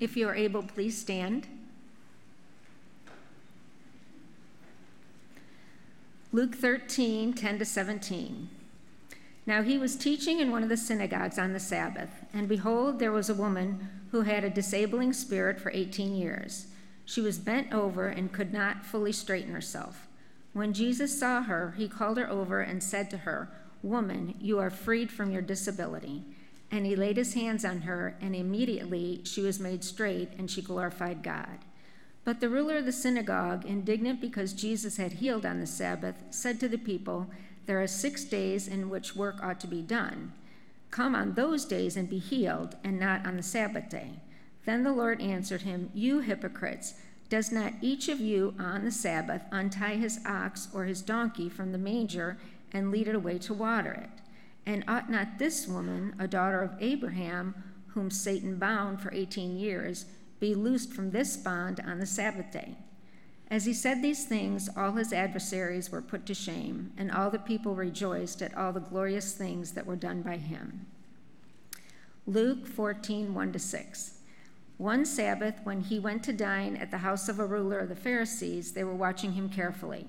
If you are able, please stand. Luke 13, 10 to 17. Now he was teaching in one of the synagogues on the Sabbath, and behold, there was a woman who had a disabling spirit for 18 years. She was bent over and could not fully straighten herself. When Jesus saw her, he called her over and said to her, Woman, you are freed from your disability. And he laid his hands on her, and immediately she was made straight, and she glorified God. But the ruler of the synagogue, indignant because Jesus had healed on the Sabbath, said to the people, There are six days in which work ought to be done. Come on those days and be healed, and not on the Sabbath day. Then the Lord answered him, You hypocrites, does not each of you on the Sabbath untie his ox or his donkey from the manger and lead it away to water it? And ought not this woman, a daughter of Abraham, whom Satan bound for 18 years, be loosed from this bond on the Sabbath day? As he said these things, all his adversaries were put to shame, and all the people rejoiced at all the glorious things that were done by him. Luke 14, 1 to 6. One Sabbath, when he went to dine at the house of a ruler of the Pharisees, they were watching him carefully.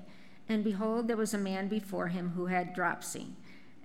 And behold, there was a man before him who had dropsy.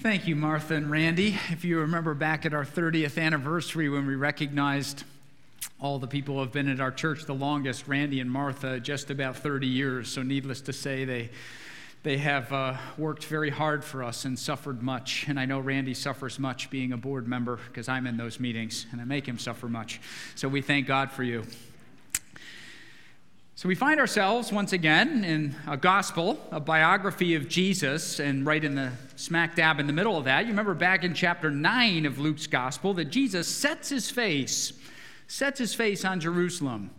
Thank you, Martha and Randy. If you remember back at our 30th anniversary when we recognized all the people who have been at our church the longest, Randy and Martha, just about 30 years. So, needless to say, they, they have uh, worked very hard for us and suffered much. And I know Randy suffers much being a board member because I'm in those meetings and I make him suffer much. So, we thank God for you. So we find ourselves once again in a gospel, a biography of Jesus, and right in the smack dab in the middle of that, you remember back in chapter 9 of Luke's gospel that Jesus sets his face, sets his face on Jerusalem,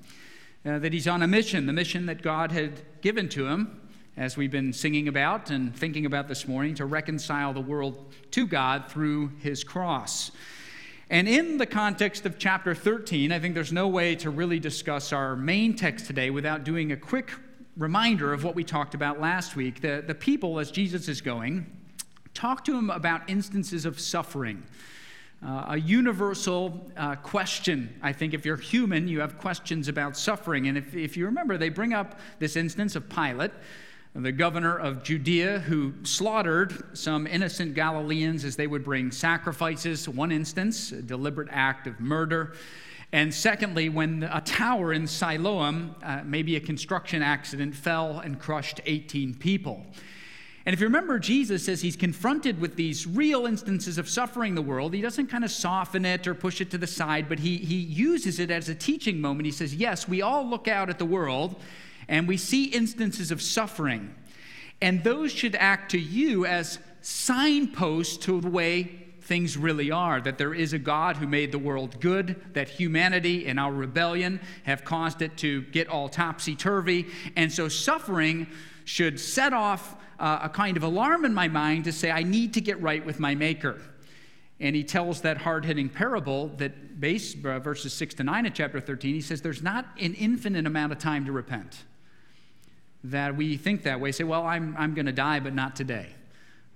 uh, that he's on a mission, the mission that God had given to him, as we've been singing about and thinking about this morning, to reconcile the world to God through his cross. And in the context of chapter 13, I think there's no way to really discuss our main text today without doing a quick reminder of what we talked about last week. The, the people, as Jesus is going, talk to him about instances of suffering. Uh, a universal uh, question. I think if you're human, you have questions about suffering. And if, if you remember, they bring up this instance of Pilate the governor of Judea, who slaughtered some innocent Galileans as they would bring sacrifices. One instance, a deliberate act of murder. And secondly, when a tower in Siloam, uh, maybe a construction accident, fell and crushed 18 people. And if you remember, Jesus, as he's confronted with these real instances of suffering the world, he doesn't kind of soften it or push it to the side, but he, he uses it as a teaching moment. He says, Yes, we all look out at the world and we see instances of suffering. And those should act to you as signposts to the way things really are that there is a God who made the world good, that humanity and our rebellion have caused it to get all topsy turvy. And so suffering should set off uh, a kind of alarm in my mind to say, I need to get right with my Maker. And he tells that hard hitting parable that, base uh, verses 6 to 9 of chapter 13, he says, There's not an infinite amount of time to repent that we think that way say, well, I'm, I'm going to die, but not today.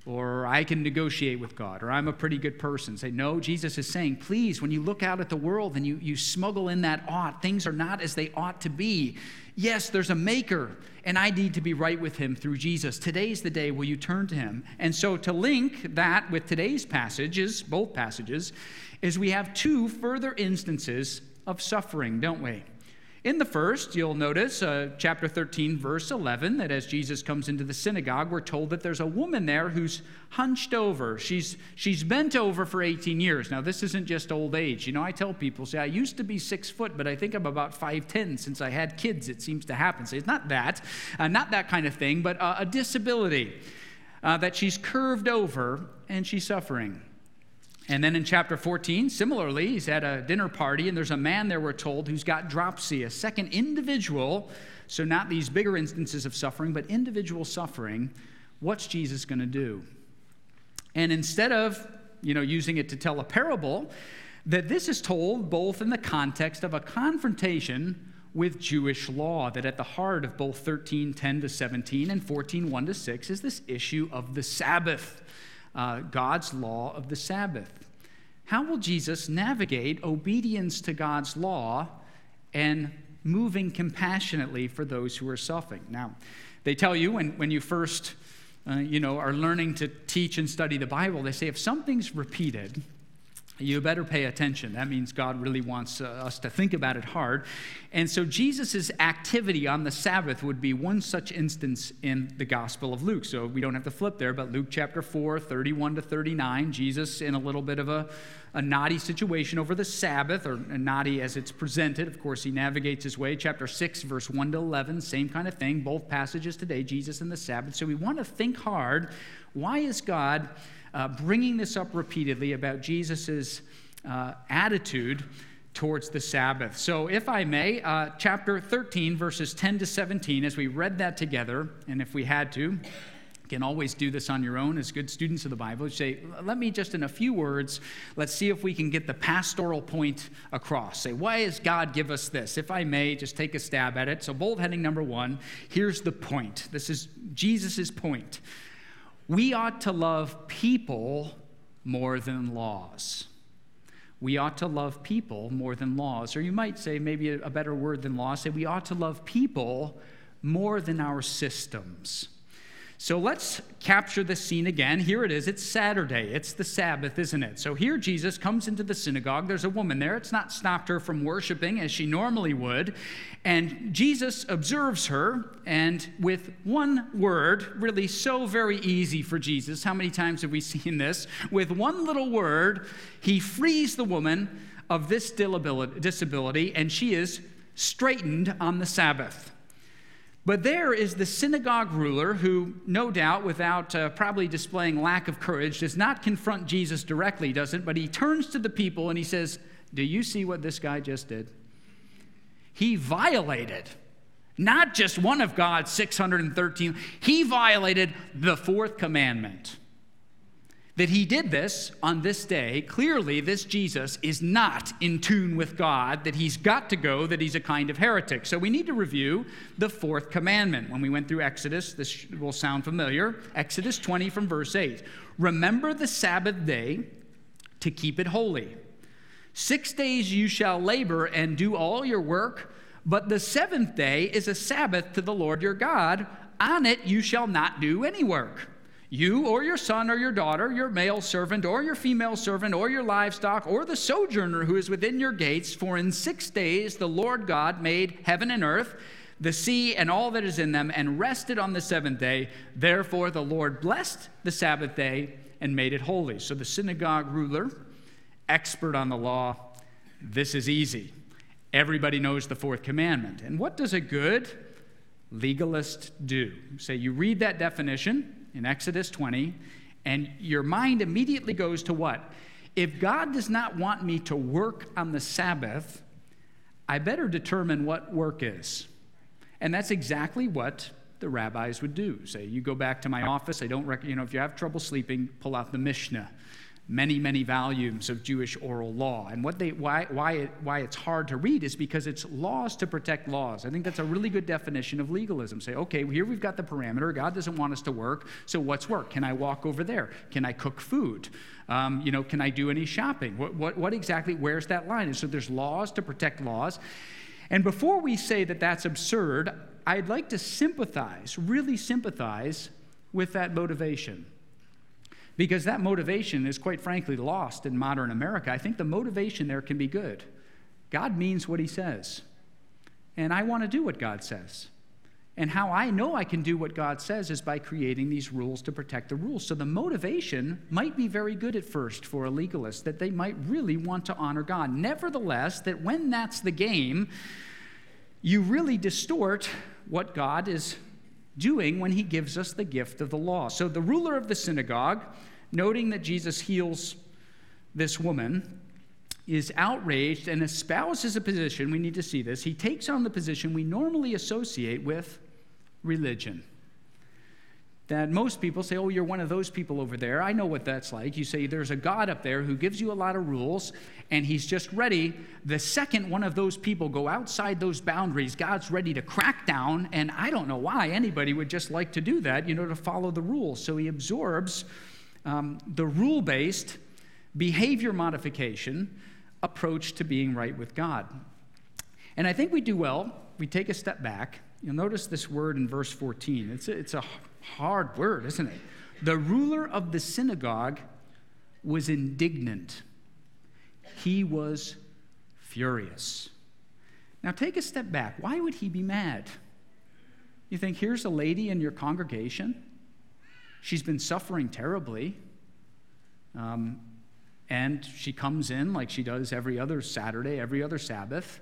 Or I can negotiate with God, or I'm a pretty good person. Say, no, Jesus is saying, please, when you look out at the world and you, you smuggle in that ought, things are not as they ought to be. Yes, there's a maker, and I need to be right with him through Jesus. Today's the day will you turn to him. And so to link that with today's passages, both passages, is we have two further instances of suffering, don't we? In the first, you'll notice, uh, chapter 13, verse 11, that as Jesus comes into the synagogue, we're told that there's a woman there who's hunched over. She's, she's bent over for 18 years. Now, this isn't just old age. You know, I tell people, say, I used to be six foot, but I think I'm about 5'10 since I had kids. It seems to happen. Say, it's not that, uh, not that kind of thing, but uh, a disability uh, that she's curved over and she's suffering. And then in chapter 14, similarly, he's at a dinner party, and there's a man there, we're told, who's got dropsy, a second individual So, not these bigger instances of suffering, but individual suffering. What's Jesus going to do? And instead of you know, using it to tell a parable, that this is told both in the context of a confrontation with Jewish law, that at the heart of both 13, 10 to 17 and 14, 1 to 6 is this issue of the Sabbath, uh, God's law of the Sabbath. How will Jesus navigate obedience to God's law and moving compassionately for those who are suffering? Now, they tell you when, when you first uh, you know, are learning to teach and study the Bible, they say if something's repeated, you better pay attention. That means God really wants uh, us to think about it hard. And so Jesus' activity on the Sabbath would be one such instance in the Gospel of Luke. So we don't have to flip there, but Luke chapter 4, 31 to 39, Jesus in a little bit of a, a naughty situation over the Sabbath, or naughty as it's presented. Of course, he navigates his way. Chapter 6, verse 1 to 11, same kind of thing. Both passages today, Jesus and the Sabbath. So we want to think hard. Why is God uh, bringing this up repeatedly about Jesus' uh, attitude towards the Sabbath. So, if I may, uh, chapter 13, verses 10 to 17, as we read that together, and if we had to, can always do this on your own as good students of the Bible. Say, let me just in a few words, let's see if we can get the pastoral point across. Say, why does God give us this? If I may, just take a stab at it. So, bold heading number one, here's the point. This is Jesus' point we ought to love people more than laws. We ought to love people more than laws. Or you might say, maybe a better word than law, say we ought to love people more than our systems. So let's capture the scene again. Here it is. It's Saturday. It's the Sabbath, isn't it? So here Jesus comes into the synagogue. There's a woman there. It's not stopped her from worshiping as she normally would. And Jesus observes her, and with one word, really so very easy for Jesus. How many times have we seen this? With one little word, he frees the woman of this disability, and she is straightened on the Sabbath. But there is the synagogue ruler who, no doubt, without uh, probably displaying lack of courage, does not confront Jesus directly, doesn't, but he turns to the people and he says, Do you see what this guy just did? He violated not just one of God's 613, he violated the fourth commandment that he did this on this day, clearly this Jesus is not in tune with God, that he's got to go, that he's a kind of heretic. So we need to review the fourth commandment. When we went through Exodus, this will sound familiar. Exodus 20 from verse 8. Remember the Sabbath day to keep it holy. Six days you shall labor and do all your work, but the seventh day is a Sabbath to the Lord your God. On it you shall not do any work you or your son or your daughter, your male servant or your female servant or your livestock or the sojourner who is within your gates, for in six days the Lord God made heaven and earth, the sea and all that is in them, and rested on the seventh day. Therefore the Lord blessed the Sabbath day and made it holy. So the synagogue ruler, expert on the law, this is easy. Everybody knows the fourth commandment. And what does a good legalist do? Say, you read that definition in Exodus 20, and your mind immediately goes to what? If God does not want me to work on the Sabbath, I better determine what work is. And that's exactly what the rabbis would do. Say, you go back to my office, I don't, rec- you know, if you have trouble sleeping, pull out the Mishnah many, many volumes of Jewish oral law. And what they, why, why, it, why it's hard to read is because it's laws to protect laws. I think that's a really good definition of legalism. Say, okay, here we've got the parameter. God doesn't want us to work, so what's work? Can I walk over there? Can I cook food? Um, you know, can I do any shopping? What, what, what exactly, where's that line? And so there's laws to protect laws. And before we say that that's absurd, I'd like to sympathize, really sympathize with that motivation because that motivation is quite frankly lost in modern America. I think the motivation there can be good. God means what he says, and I want to do what God says. And how I know I can do what God says is by creating these rules to protect the rules. So the motivation might be very good at first for a legalist, that they might really want to honor God. Nevertheless, that when that's the game, you really distort what God is doing when he gives us the gift of the law. So the ruler of the synagogue, noting that Jesus heals this woman, is outraged and espouses a position, we need to see this. He takes on the position we normally associate with religion. That most people say, Oh, you're one of those people over there. I know what that's like. You say, There's a God up there who gives you a lot of rules, and he's just ready. The second one of those people go outside those boundaries, God's ready to crack down, and I don't know why anybody would just like to do that, you know, to follow the rules. So he absorbs um, the rule based behavior modification approach to being right with God. And I think we do well. We take a step back. You'll notice this word in verse 14. It's a, it's a hard word, isn't it? The ruler of the synagogue was indignant, he was furious. Now, take a step back. Why would he be mad? You think, here's a lady in your congregation. She's been suffering terribly. Um, and she comes in like she does every other Saturday, every other Sabbath.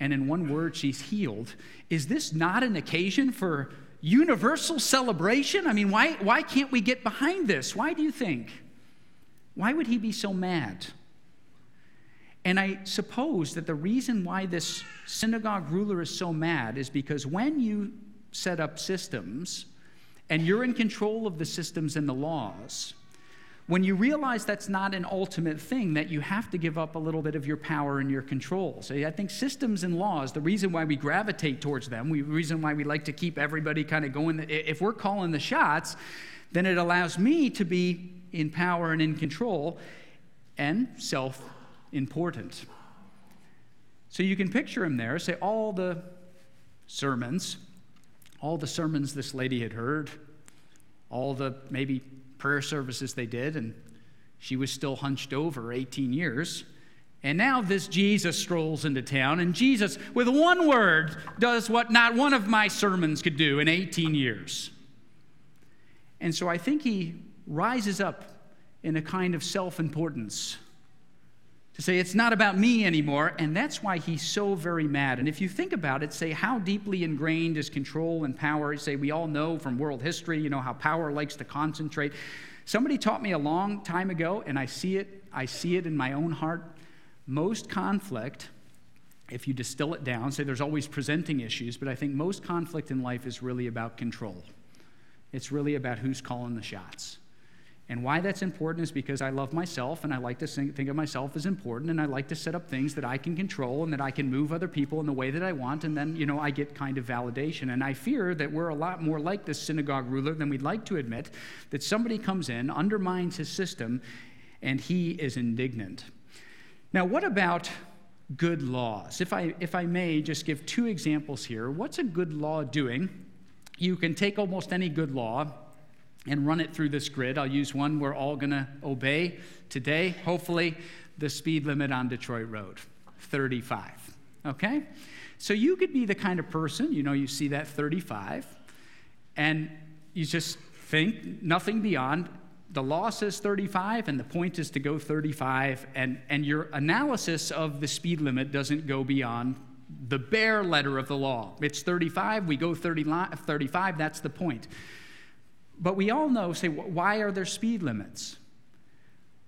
And in one word, she's healed. Is this not an occasion for universal celebration? I mean, why, why can't we get behind this? Why do you think? Why would he be so mad? And I suppose that the reason why this synagogue ruler is so mad is because when you set up systems and you're in control of the systems and the laws, when you realize that's not an ultimate thing, that you have to give up a little bit of your power and your control. So I think systems and laws, the reason why we gravitate towards them, the reason why we like to keep everybody kind of going, if we're calling the shots, then it allows me to be in power and in control and self important. So you can picture him there, say all the sermons, all the sermons this lady had heard, all the maybe prayer services they did, and she was still hunched over 18 years. And now this Jesus strolls into town, and Jesus, with one word, does what not one of my sermons could do in 18 years. And so I think he rises up in a kind of self importance to say it's not about me anymore, and that's why he's so very mad. And if you think about it, say how deeply ingrained is control and power? Say we all know from world history, you know how power likes to concentrate. Somebody taught me a long time ago, and I see it. I see it in my own heart. Most conflict, if you distill it down, say there's always presenting issues, but I think most conflict in life is really about control. It's really about who's calling the shots. And why that's important is because I love myself and I like to think of myself as important and I like to set up things that I can control and that I can move other people in the way that I want and then, you know, I get kind of validation. And I fear that we're a lot more like this synagogue ruler than we'd like to admit, that somebody comes in, undermines his system, and he is indignant. Now, what about good laws? If I, if I may just give two examples here. What's a good law doing? You can take almost any good law and run it through this grid. I'll use one we're all going to obey today, hopefully, the speed limit on Detroit Road 35. Okay? So you could be the kind of person, you know, you see that 35, and you just think nothing beyond. The law says 35, and the point is to go 35, and, and your analysis of the speed limit doesn't go beyond the bare letter of the law. It's 35, we go 30, 35, that's the point. But we all know, say, why are there speed limits?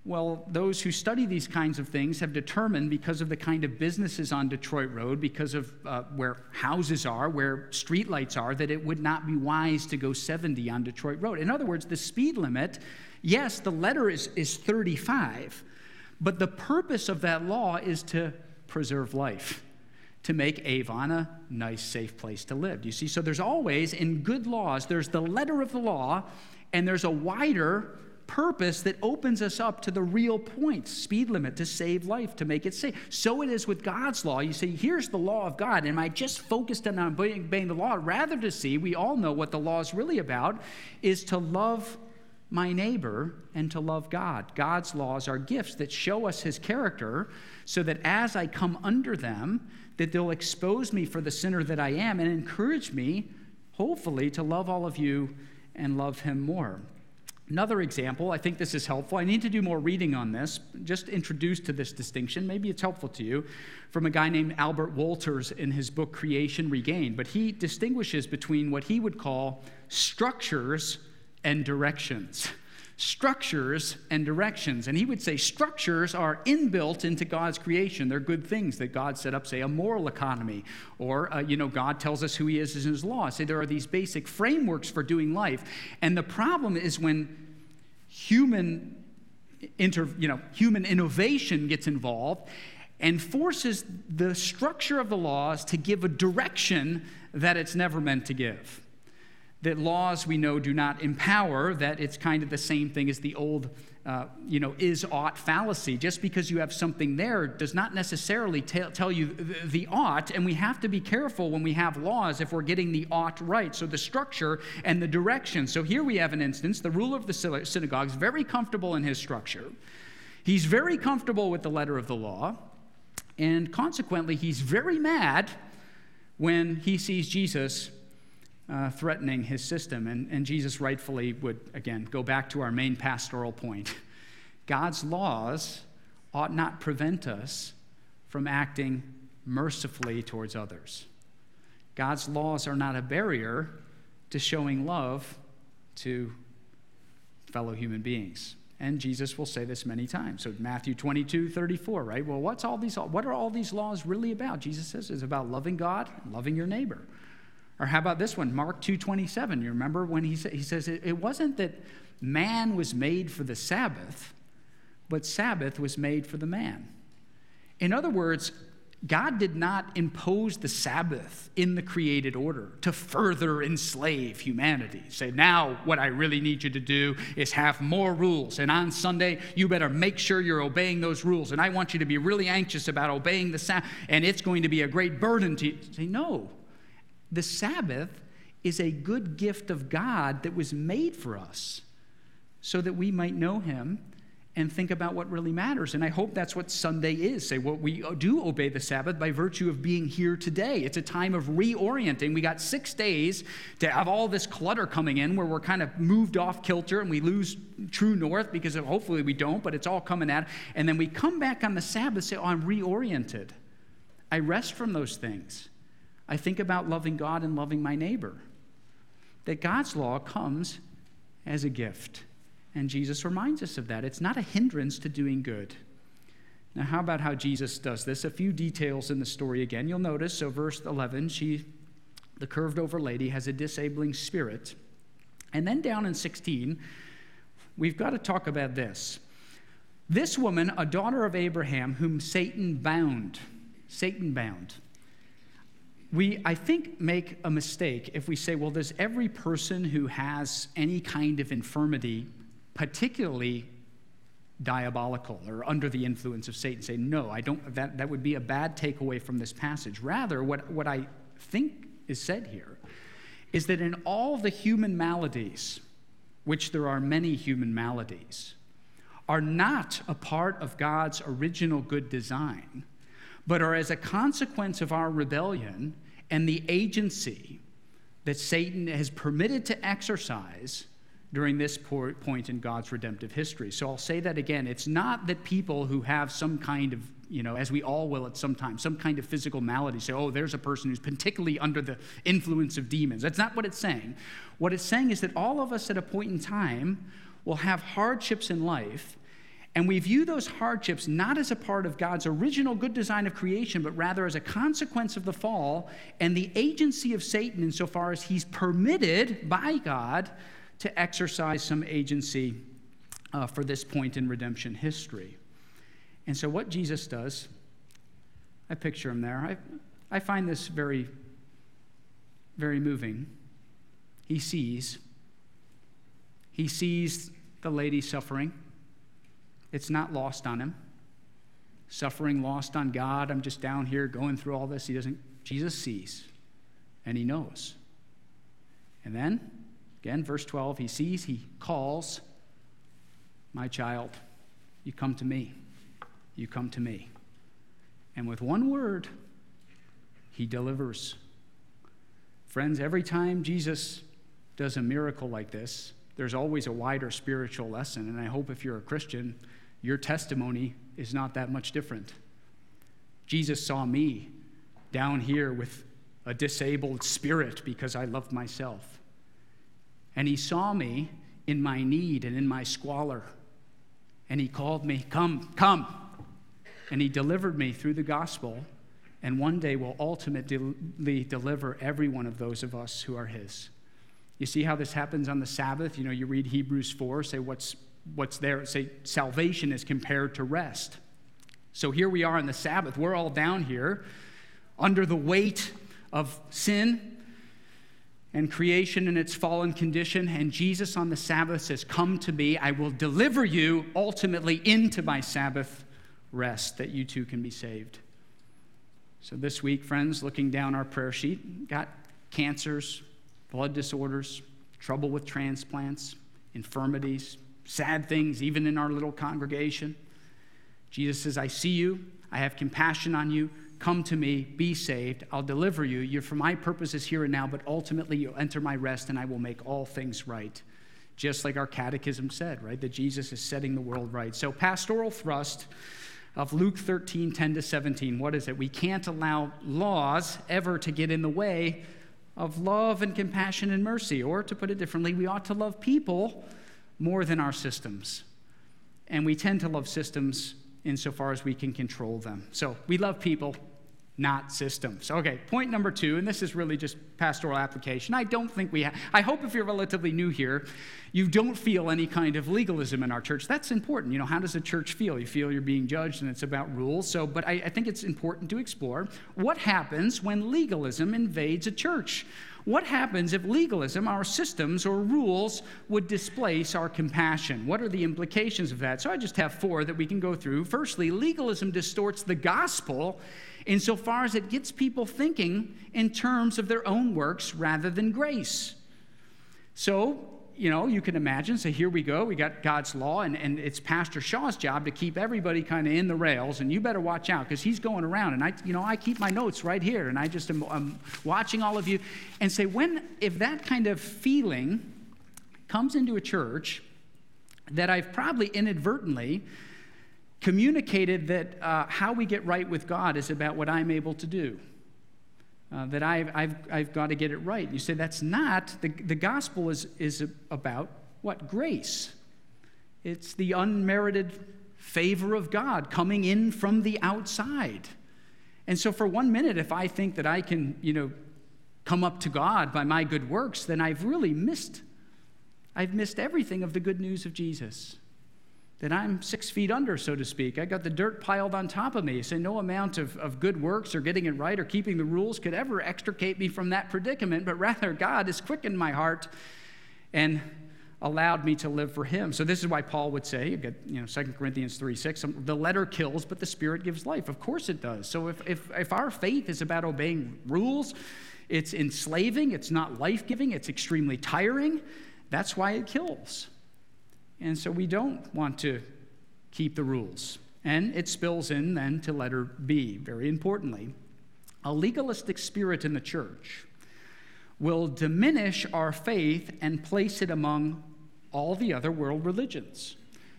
Well, those who study these kinds of things have determined because of the kind of businesses on Detroit Road, because of uh, where houses are, where streetlights are, that it would not be wise to go 70 on Detroit Road. In other words, the speed limit, yes, the letter is, is 35, but the purpose of that law is to preserve life to make Avon a nice, safe place to live. Do you see? So there's always, in good laws, there's the letter of the law, and there's a wider purpose that opens us up to the real point speed limit to save life, to make it safe. So it is with God's law. You say, here's the law of God. Am I just focused on obeying the law? Rather to see, we all know what the law is really about, is to love my neighbor and to love God. God's laws are gifts that show us his character so that as I come under them, that they'll expose me for the sinner that I am and encourage me, hopefully, to love all of you and love him more. Another example, I think this is helpful. I need to do more reading on this, just introduced to this distinction. Maybe it's helpful to you from a guy named Albert Wolters in his book Creation Regained. But he distinguishes between what he would call structures and directions. Structures and directions. And he would say structures are inbuilt into God's creation. They're good things that God set up, say, a moral economy, or, uh, you know, God tells us who he is in his law. Say there are these basic frameworks for doing life. And the problem is when human, inter, you know, human innovation gets involved and forces the structure of the laws to give a direction that it's never meant to give that laws we know do not empower, that it's kind of the same thing as the old, uh, you know, is ought fallacy. Just because you have something there does not necessarily t- tell you the, the ought, and we have to be careful when we have laws if we're getting the ought right. So the structure and the direction. So here we have an instance the ruler of the synagogue is very comfortable in his structure, he's very comfortable with the letter of the law, and consequently, he's very mad when he sees Jesus uh, threatening his system. And, and Jesus rightfully would, again, go back to our main pastoral point. God's laws ought not prevent us from acting mercifully towards others. God's laws are not a barrier to showing love to fellow human beings. And Jesus will say this many times. So Matthew 22, 34, right? Well, what's all these what are all these laws really about? Jesus says it's about loving God and loving your neighbor. Or how about this one, Mark 2:27? You remember when he, he says it, it wasn't that man was made for the Sabbath, but Sabbath was made for the man. In other words, God did not impose the Sabbath in the created order to further enslave humanity. Say, now what I really need you to do is have more rules. And on Sunday, you better make sure you're obeying those rules. And I want you to be really anxious about obeying the Sabbath. And it's going to be a great burden to you. Say, no. The Sabbath is a good gift of God that was made for us so that we might know Him and think about what really matters. And I hope that's what Sunday is. Say, well, we do obey the Sabbath by virtue of being here today. It's a time of reorienting. We got six days to have all this clutter coming in where we're kind of moved off kilter and we lose true north because of, hopefully we don't, but it's all coming at. And then we come back on the Sabbath say, oh, I'm reoriented. I rest from those things. I think about loving God and loving my neighbor. That God's law comes as a gift. And Jesus reminds us of that. It's not a hindrance to doing good. Now, how about how Jesus does this? A few details in the story again. You'll notice, so verse 11, she, the curved over lady, has a disabling spirit. And then down in 16, we've got to talk about this. This woman, a daughter of Abraham, whom Satan bound, Satan bound we, I think, make a mistake if we say, well, does every person who has any kind of infirmity, particularly diabolical or under the influence of Satan, say, no, I don't, that, that would be a bad takeaway from this passage. Rather, what, what I think is said here is that in all the human maladies, which there are many human maladies, are not a part of God's original good design but are as a consequence of our rebellion and the agency that Satan has permitted to exercise during this point in God's redemptive history. So I'll say that again. It's not that people who have some kind of, you know, as we all will at some time, some kind of physical malady say, oh, there's a person who's particularly under the influence of demons. That's not what it's saying. What it's saying is that all of us at a point in time will have hardships in life and we view those hardships not as a part of God's original good design of creation, but rather as a consequence of the fall and the agency of Satan insofar as he's permitted by God to exercise some agency uh, for this point in redemption history. And so, what Jesus does, I picture him there. I, I find this very, very moving. He sees, he sees the lady suffering. It's not lost on him. Suffering lost on God. I'm just down here going through all this. He doesn't, Jesus sees and he knows. And then, again, verse 12, he sees, he calls, My child, you come to me. You come to me. And with one word, he delivers. Friends, every time Jesus does a miracle like this, there's always a wider spiritual lesson. And I hope if you're a Christian, your testimony is not that much different. Jesus saw me down here with a disabled spirit because I loved myself. And he saw me in my need and in my squalor. And he called me, Come, come. And he delivered me through the gospel, and one day will ultimately deliver every one of those of us who are his. You see how this happens on the Sabbath? You know, you read Hebrews 4, say what's, what's there, say salvation is compared to rest. So here we are on the Sabbath. We're all down here under the weight of sin and creation in its fallen condition. And Jesus on the Sabbath says, Come to me, I will deliver you ultimately into my Sabbath rest that you too can be saved. So this week, friends, looking down our prayer sheet, got cancers, blood disorders, trouble with transplants, infirmities, sad things, even in our little congregation. Jesus says, I see you, I have compassion on you. Come to me, be saved, I'll deliver you. You're for my purposes here and now, but ultimately you'll enter my rest and I will make all things right. Just like our catechism said, right? That Jesus is setting the world right. So, pastoral thrust of Luke 13, 10 to 17. What is it? We can't allow laws ever to get in the way of love and compassion and mercy. Or to put it differently, we ought to love people more than our systems. And we tend to love systems insofar as we can control them. So we love people, not systems. Okay, point number two, and this is really just pastoral application. I don't think we I hope if you're relatively new here, you don't feel any kind of legalism in our church. That's important. You know, how does a church feel? You feel you're being judged and it's about rules. So, but I, I think it's important to explore what happens when legalism invades a church. What happens if legalism, our systems or rules, would displace our compassion? What are the implications of that? So I just have four that we can go through. Firstly, legalism distorts the gospel insofar as it gets people thinking in terms of their own works rather than grace. So, you know, you can imagine. So here we go. We got God's law, and, and it's Pastor Shaw's job to keep everybody kind of in the rails. And you better watch out because he's going around. And I, you know, I keep my notes right here, and I just am I'm watching all of you and say, when, if that kind of feeling comes into a church that I've probably inadvertently communicated that uh, how we get right with God is about what I'm able to do. Uh, that I've, I've, I've got to get it right. You say that's not, the, the gospel is, is about what? Grace. It's the unmerited favor of God coming in from the outside. And so, for one minute, if I think that I can, you know, come up to God by my good works, then I've really missed, I've missed everything of the good news of Jesus that I'm six feet under, so to speak. I got the dirt piled on top of me. So no amount of, of good works or getting it right or keeping the rules could ever extricate me from that predicament, but rather God has quickened my heart and allowed me to live for him. So this is why Paul would say, you know, 2 Corinthians 3 6, um, the letter kills, but the spirit gives life. Of course it does. So if, if, if our faith is about obeying rules, it's enslaving, it's not life giving, it's extremely tiring, that's why it kills. And so we don't want to keep the rules. And it spills in then to letter B, very importantly. A legalistic spirit in the church will diminish our faith and place it among all the other world religions.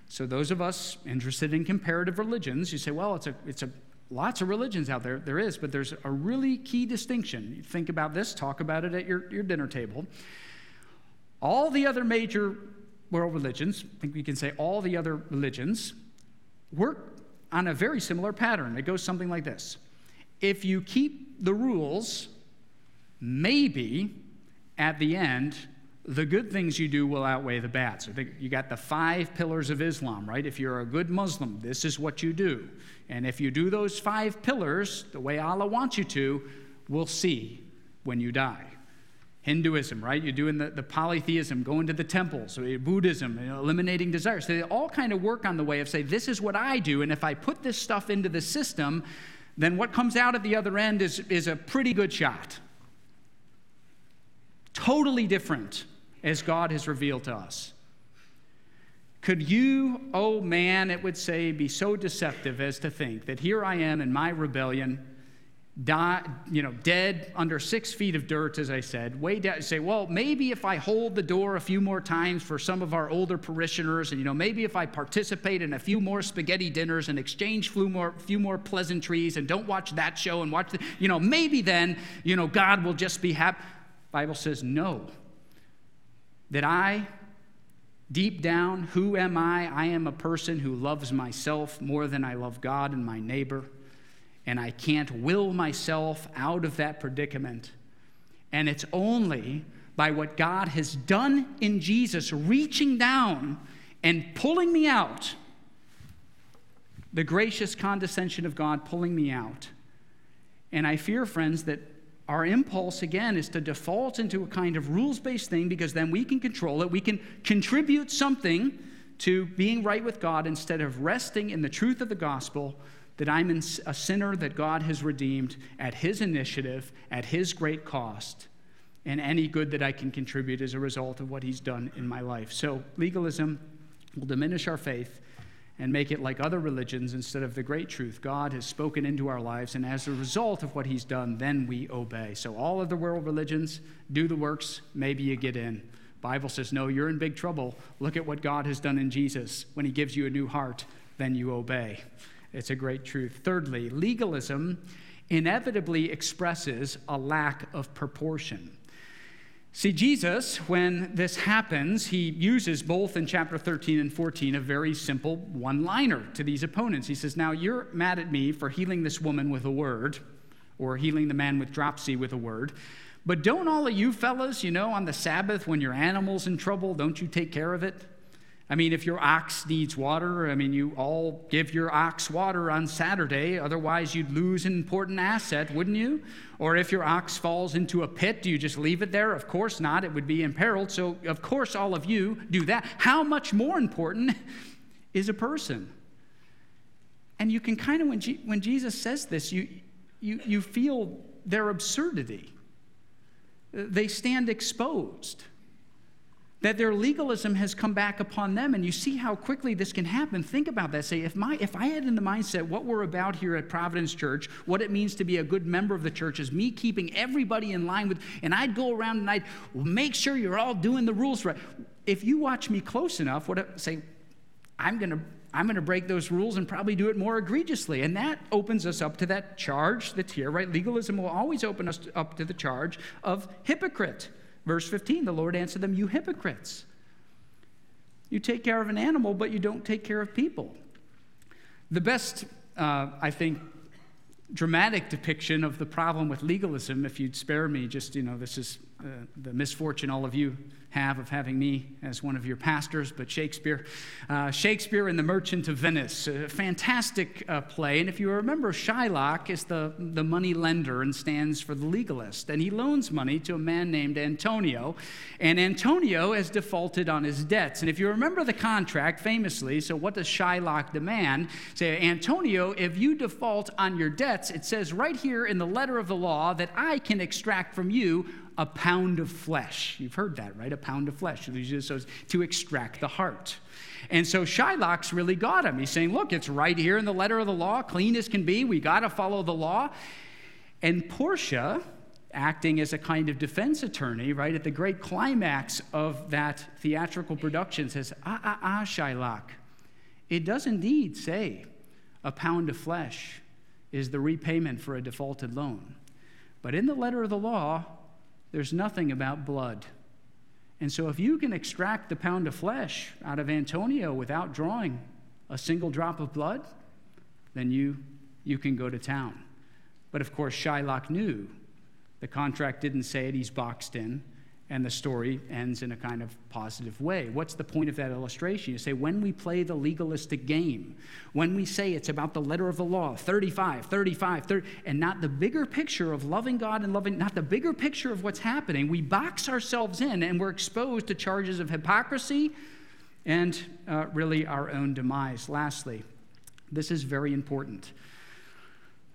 So those of us interested in comparative religions, you say, well, it's a, it's a lots of religions out there. There is, but there's a really key distinction. You think about this, talk about it at your, your dinner table. All the other major world religions, I think we can say all the other religions, work on a very similar pattern. It goes something like this If you keep the rules, maybe at the end, the good things you do will outweigh the bad. So you got the five pillars of Islam, right? If you're a good Muslim, this is what you do. And if you do those five pillars the way Allah wants you to, we'll see when you die. Hinduism, right? You're doing the, the polytheism, going to the temples, Buddhism, you know, eliminating desires. So they all kind of work on the way of say, this is what I do, and if I put this stuff into the system, then what comes out at the other end is, is a pretty good shot. Totally different as God has revealed to us. Could you, oh man, it would say, be so deceptive as to think that here I am in my rebellion? Die, you know, dead under six feet of dirt, as I said, way down. Say, well, maybe if I hold the door a few more times for some of our older parishioners, and you know, maybe if I participate in a few more spaghetti dinners and exchange few more, few more pleasantries and don't watch that show and watch, the, you know, maybe then, you know, God will just be happy. Bible says no. That I Deep down, who am I? I am a person who loves myself more than I love God and my neighbor. And I can't will myself out of that predicament. And it's only by what God has done in Jesus, reaching down and pulling me out, the gracious condescension of God pulling me out. And I fear, friends, that our impulse, again, is to default into a kind of rules based thing because then we can control it. We can contribute something to being right with God instead of resting in the truth of the gospel that I'm a sinner that God has redeemed at His initiative, at His great cost, and any good that I can contribute as a result of what He's done in my life. So, legalism will diminish our faith and make it like other religions instead of the great truth God has spoken into our lives. And as a result of what He's done, then we obey. So all of the world religions do the works, maybe you get in. Bible says, no, you're in big trouble. Look at what God has done in Jesus. When He gives you a new heart, then you obey. It's a great truth. Thirdly, legalism inevitably expresses a lack of proportion. See, Jesus, when this happens, he uses both in chapter 13 and 14 a very simple one liner to these opponents. He says, Now you're mad at me for healing this woman with a word, or healing the man with dropsy with a word. But don't all of you fellas, you know, on the Sabbath when your animal's in trouble, don't you take care of it? I mean, if your ox needs water, I mean, you all give your ox water on Saturday, otherwise, you'd lose an important asset, wouldn't you? Or if your ox falls into a pit, do you just leave it there? Of course not. It would be imperiled. So, of course, all of you do that. How much more important is a person? And you can kind of, when, G- when Jesus says this, you, you, you feel their absurdity. They stand exposed that their legalism has come back upon them and you see how quickly this can happen think about that say if my if i had in the mindset what we're about here at providence church what it means to be a good member of the church is me keeping everybody in line with and i'd go around and i'd make sure you're all doing the rules right if you watch me close enough what say i'm going to I'm going to break those rules and probably do it more egregiously. And that opens us up to that charge that's here, right? Legalism will always open us up to the charge of hypocrite. Verse 15 the Lord answered them, You hypocrites. You take care of an animal, but you don't take care of people. The best, uh, I think, dramatic depiction of the problem with legalism, if you'd spare me, just, you know, this is uh, the misfortune all of you have of having me as one of your pastors, but Shakespeare. Uh, Shakespeare in The Merchant of Venice, a fantastic uh, play. And if you remember, Shylock is the, the money lender and stands for the legalist. And he loans money to a man named Antonio. And Antonio has defaulted on his debts. And if you remember the contract famously, so what does Shylock demand? Say, Antonio, if you default on your debts, it says right here in the letter of the law that I can extract from you a pound of flesh. You've heard that, right? A pound of flesh. So to extract the heart. And so Shylock's really got him. He's saying, look, it's right here in the letter of the law, clean as can be. We got to follow the law. And Portia, acting as a kind of defense attorney, right, at the great climax of that theatrical production, says, ah, ah, ah, Shylock, it does indeed say a pound of flesh is the repayment for a defaulted loan. But in the letter of the law, there's nothing about blood. And so, if you can extract the pound of flesh out of Antonio without drawing a single drop of blood, then you, you can go to town. But of course, Shylock knew the contract didn't say it, he's boxed in and the story ends in a kind of positive way. What's the point of that illustration? You say, when we play the legalistic game, when we say it's about the letter of the law, 35, 35, 30, and not the bigger picture of loving God and loving, not the bigger picture of what's happening, we box ourselves in and we're exposed to charges of hypocrisy and uh, really our own demise. Lastly, this is very important.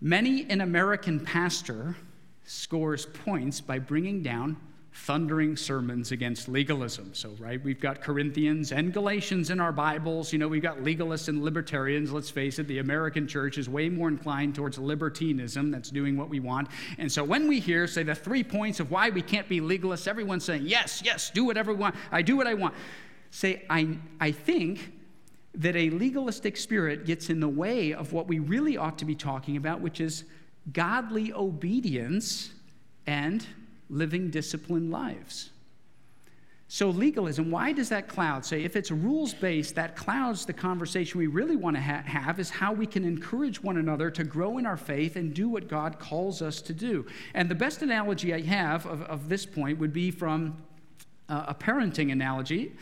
Many an American pastor scores points by bringing down thundering sermons against legalism. So, right, we've got Corinthians and Galatians in our Bibles. You know, we've got legalists and libertarians. Let's face it, the American church is way more inclined towards libertinism that's doing what we want. And so, when we hear, say, the three points of why we can't be legalists, everyone's saying, yes, yes, do whatever we want. I do what I want. Say, I, I think that a legalistic spirit gets in the way of what we really ought to be talking about, which is godly obedience and living disciplined lives. So, legalism, why does that cloud? Say, if it's rules based, that clouds the conversation we really want to ha- have is how we can encourage one another to grow in our faith and do what God calls us to do. And the best analogy I have of, of this point would be from uh, a parenting analogy.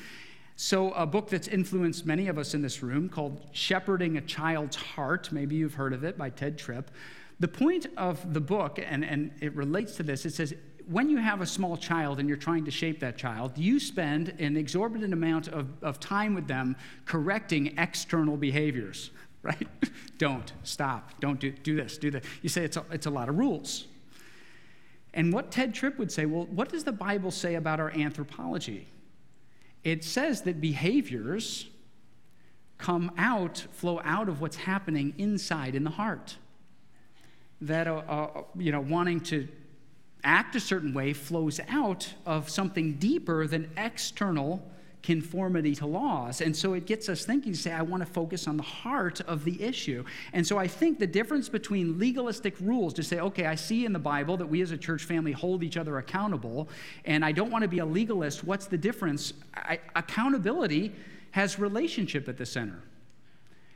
So, a book that's influenced many of us in this room called Shepherding a Child's Heart, maybe you've heard of it by Tedd Tripp. The point of the book, and, and it relates to this, it says when you have a small child and you're trying to shape that child, you spend an exorbitant amount of, of time with them correcting external behaviors, right? don't, stop, don't do, do this, do that. You say it's a, it's a lot of rules. And what Tedd Tripp would say, well, what does the Bible say about our anthropology? It says that behaviors come out, flow out of what's happening inside in the heart. That, uh, uh, you know, wanting to act a certain way flows out of something deeper than external conformity to laws. And so it gets us thinking, say, I want to focus on the heart of the issue. And so I think the difference between legalistic rules to say, okay, I see in the Bible that we as a church family hold each other accountable, and I don't want to be a legalist. What's the difference? I, accountability has relationship at the center,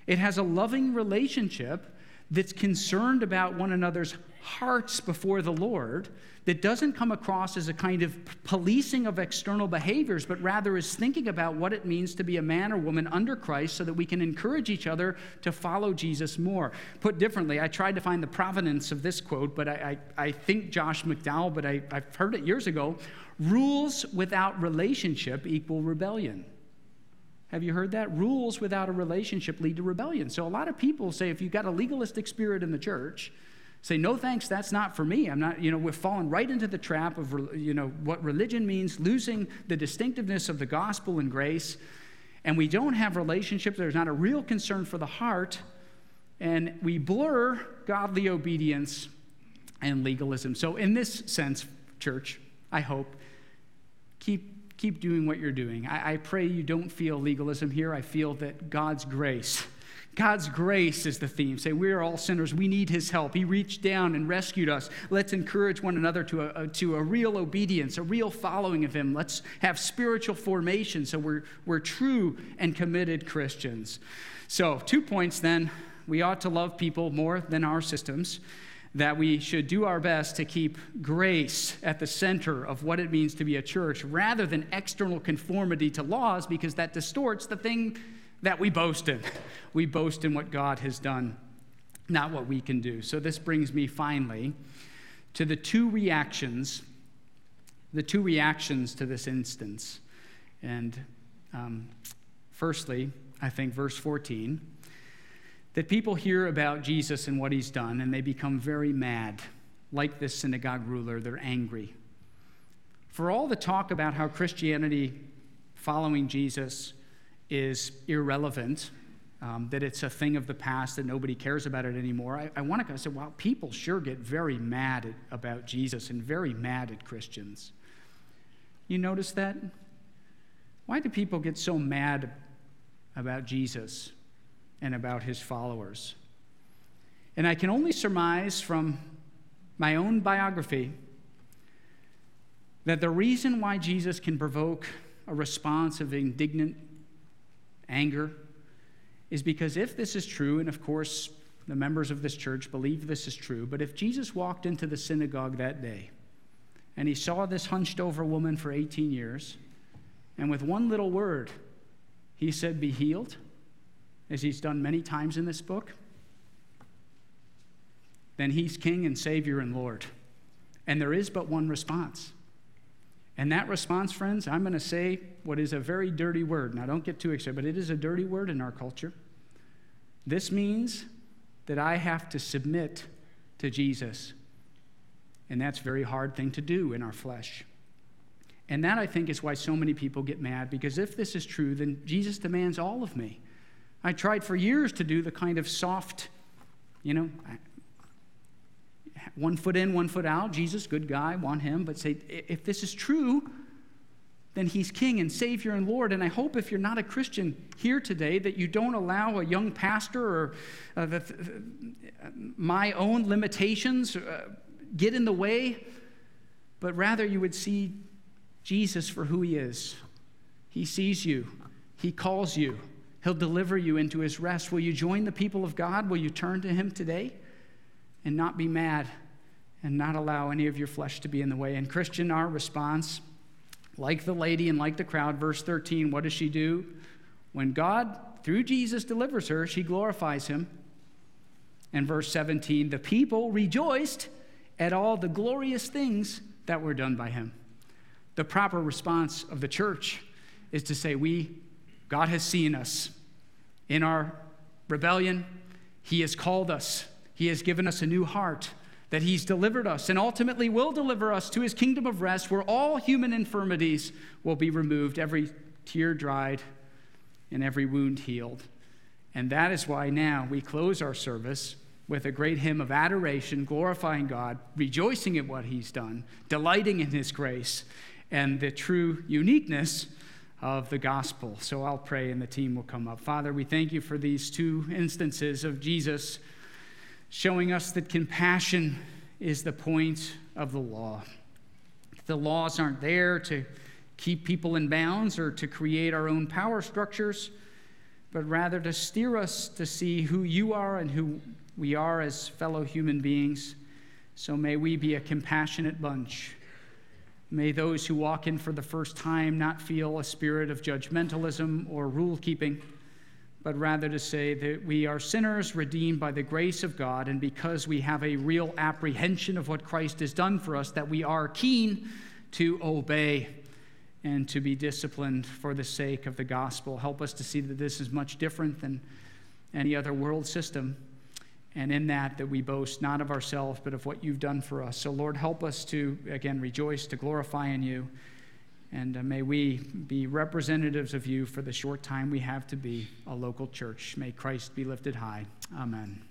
it has a loving relationship that's concerned about one another's hearts before the Lord that doesn't come across as a kind of policing of external behaviors, but rather is thinking about what it means to be a man or woman under Christ so that we can encourage each other to follow Jesus more. Put differently, I tried to find the provenance of this quote, but I, I, I think Josh McDowell, but I, I've heard it years ago rules without relationship equal rebellion. Have you heard that? Rules without a relationship lead to rebellion. So a lot of people say if you've got a legalistic spirit in the church, say no thanks that's not for me. I'm not you know we've fallen right into the trap of you know what religion means losing the distinctiveness of the gospel and grace. And we don't have relationships. There's not a real concern for the heart. And we blur godly obedience and legalism. So in this sense church i hope keep keep doing what you're doing I, I pray you don't feel legalism here i feel that god's grace God's grace is the theme. Say, we are all sinners. We need his help. He reached down and rescued us. Let's encourage one another to a, to a real obedience, a real following of him. Let's have spiritual formation so we're, we're true and committed Christians. So, two points then. We ought to love people more than our systems that we should do our best to keep grace at the center of what it means to be a church rather than external conformity to laws because that distorts the thing that we boast in. We boast in what God has done, not what we can do. So this brings me finally to the two reactions, the two reactions to this instance. And um, firstly, I think verse 14, that people hear about Jesus and what he's done, and they become very mad. Like this synagogue ruler, they're angry. For all the talk about how Christianity following Jesus is irrelevant, um, that it's a thing of the past, that nobody cares about it anymore. I, I want to say, wow, people sure get very mad at, about Jesus and very mad at Christians. You notice that? Why do people get so mad about Jesus and about his followers? And I can only surmise from my own biography that the reason why Jesus can provoke a response of indignant anger, is because if this is true, and of course the members of this church believe this is true, but if Jesus walked into the synagogue that day and he saw this hunched over woman for 18 years, and with one little word, he said, Be healed, as he's done many times in this book, then he's King and Savior and Lord. And there is but one response and that response, friends, I'm going to say what is a very dirty word. Now, don't get too excited, but it is a dirty word in our culture. This means that I have to submit to Jesus. And that's a very hard thing to do in our flesh. And that, I think, is why so many people get mad, because if this is true, then Jesus demands all of me. I tried for years to do the kind of soft, you know, one foot in, one foot out. Jesus, good guy, want him. But say, if this is true, then he's king and savior and Lord. And I hope if you're not a Christian here today, that you don't allow a young pastor or uh, the, my own limitations uh, get in the way, but rather you would see Jesus for who he is. He sees you, he calls you, he'll deliver you into his rest. Will you join the people of God? Will you turn to him today and not be mad and not allow any of your flesh to be in the way? And, Christian, our response, like the lady and like the crowd, verse 13, what does she do? When God, through Jesus, delivers her, she glorifies him. And verse 17, the people rejoiced at all the glorious things that were done by him. The proper response of the church is to say, We, God has seen us in our rebellion. He has called us. He has given us a new heart, that He's delivered us and ultimately will deliver us to His kingdom of rest where all human infirmities will be removed, every tear dried, and every wound healed. And that is why now we close our service with a great hymn of adoration, glorifying God, rejoicing in what He's done, delighting in His grace, and the true uniqueness of the gospel. So I'll pray and the team will come up. Father, we thank you for these two instances of Jesus showing us that compassion is the point of the law. The laws aren't there to keep people in bounds or to create our own power structures, but rather to steer us to see who you are and who we are as fellow human beings. So may we be a compassionate bunch May those who walk in for the first time not feel a spirit of judgmentalism or rule keeping, but rather to say that we are sinners redeemed by the grace of God, and because we have a real apprehension of what Christ has done for us, that we are keen to obey and to be disciplined for the sake of the gospel. Help us to see that this is much different than any other world system and in that that we boast not of ourselves but of what you've done for us. So lord help us to again rejoice to glorify in you. And uh, may we be representatives of you for the short time we have to be a local church. May christ be lifted high. Amen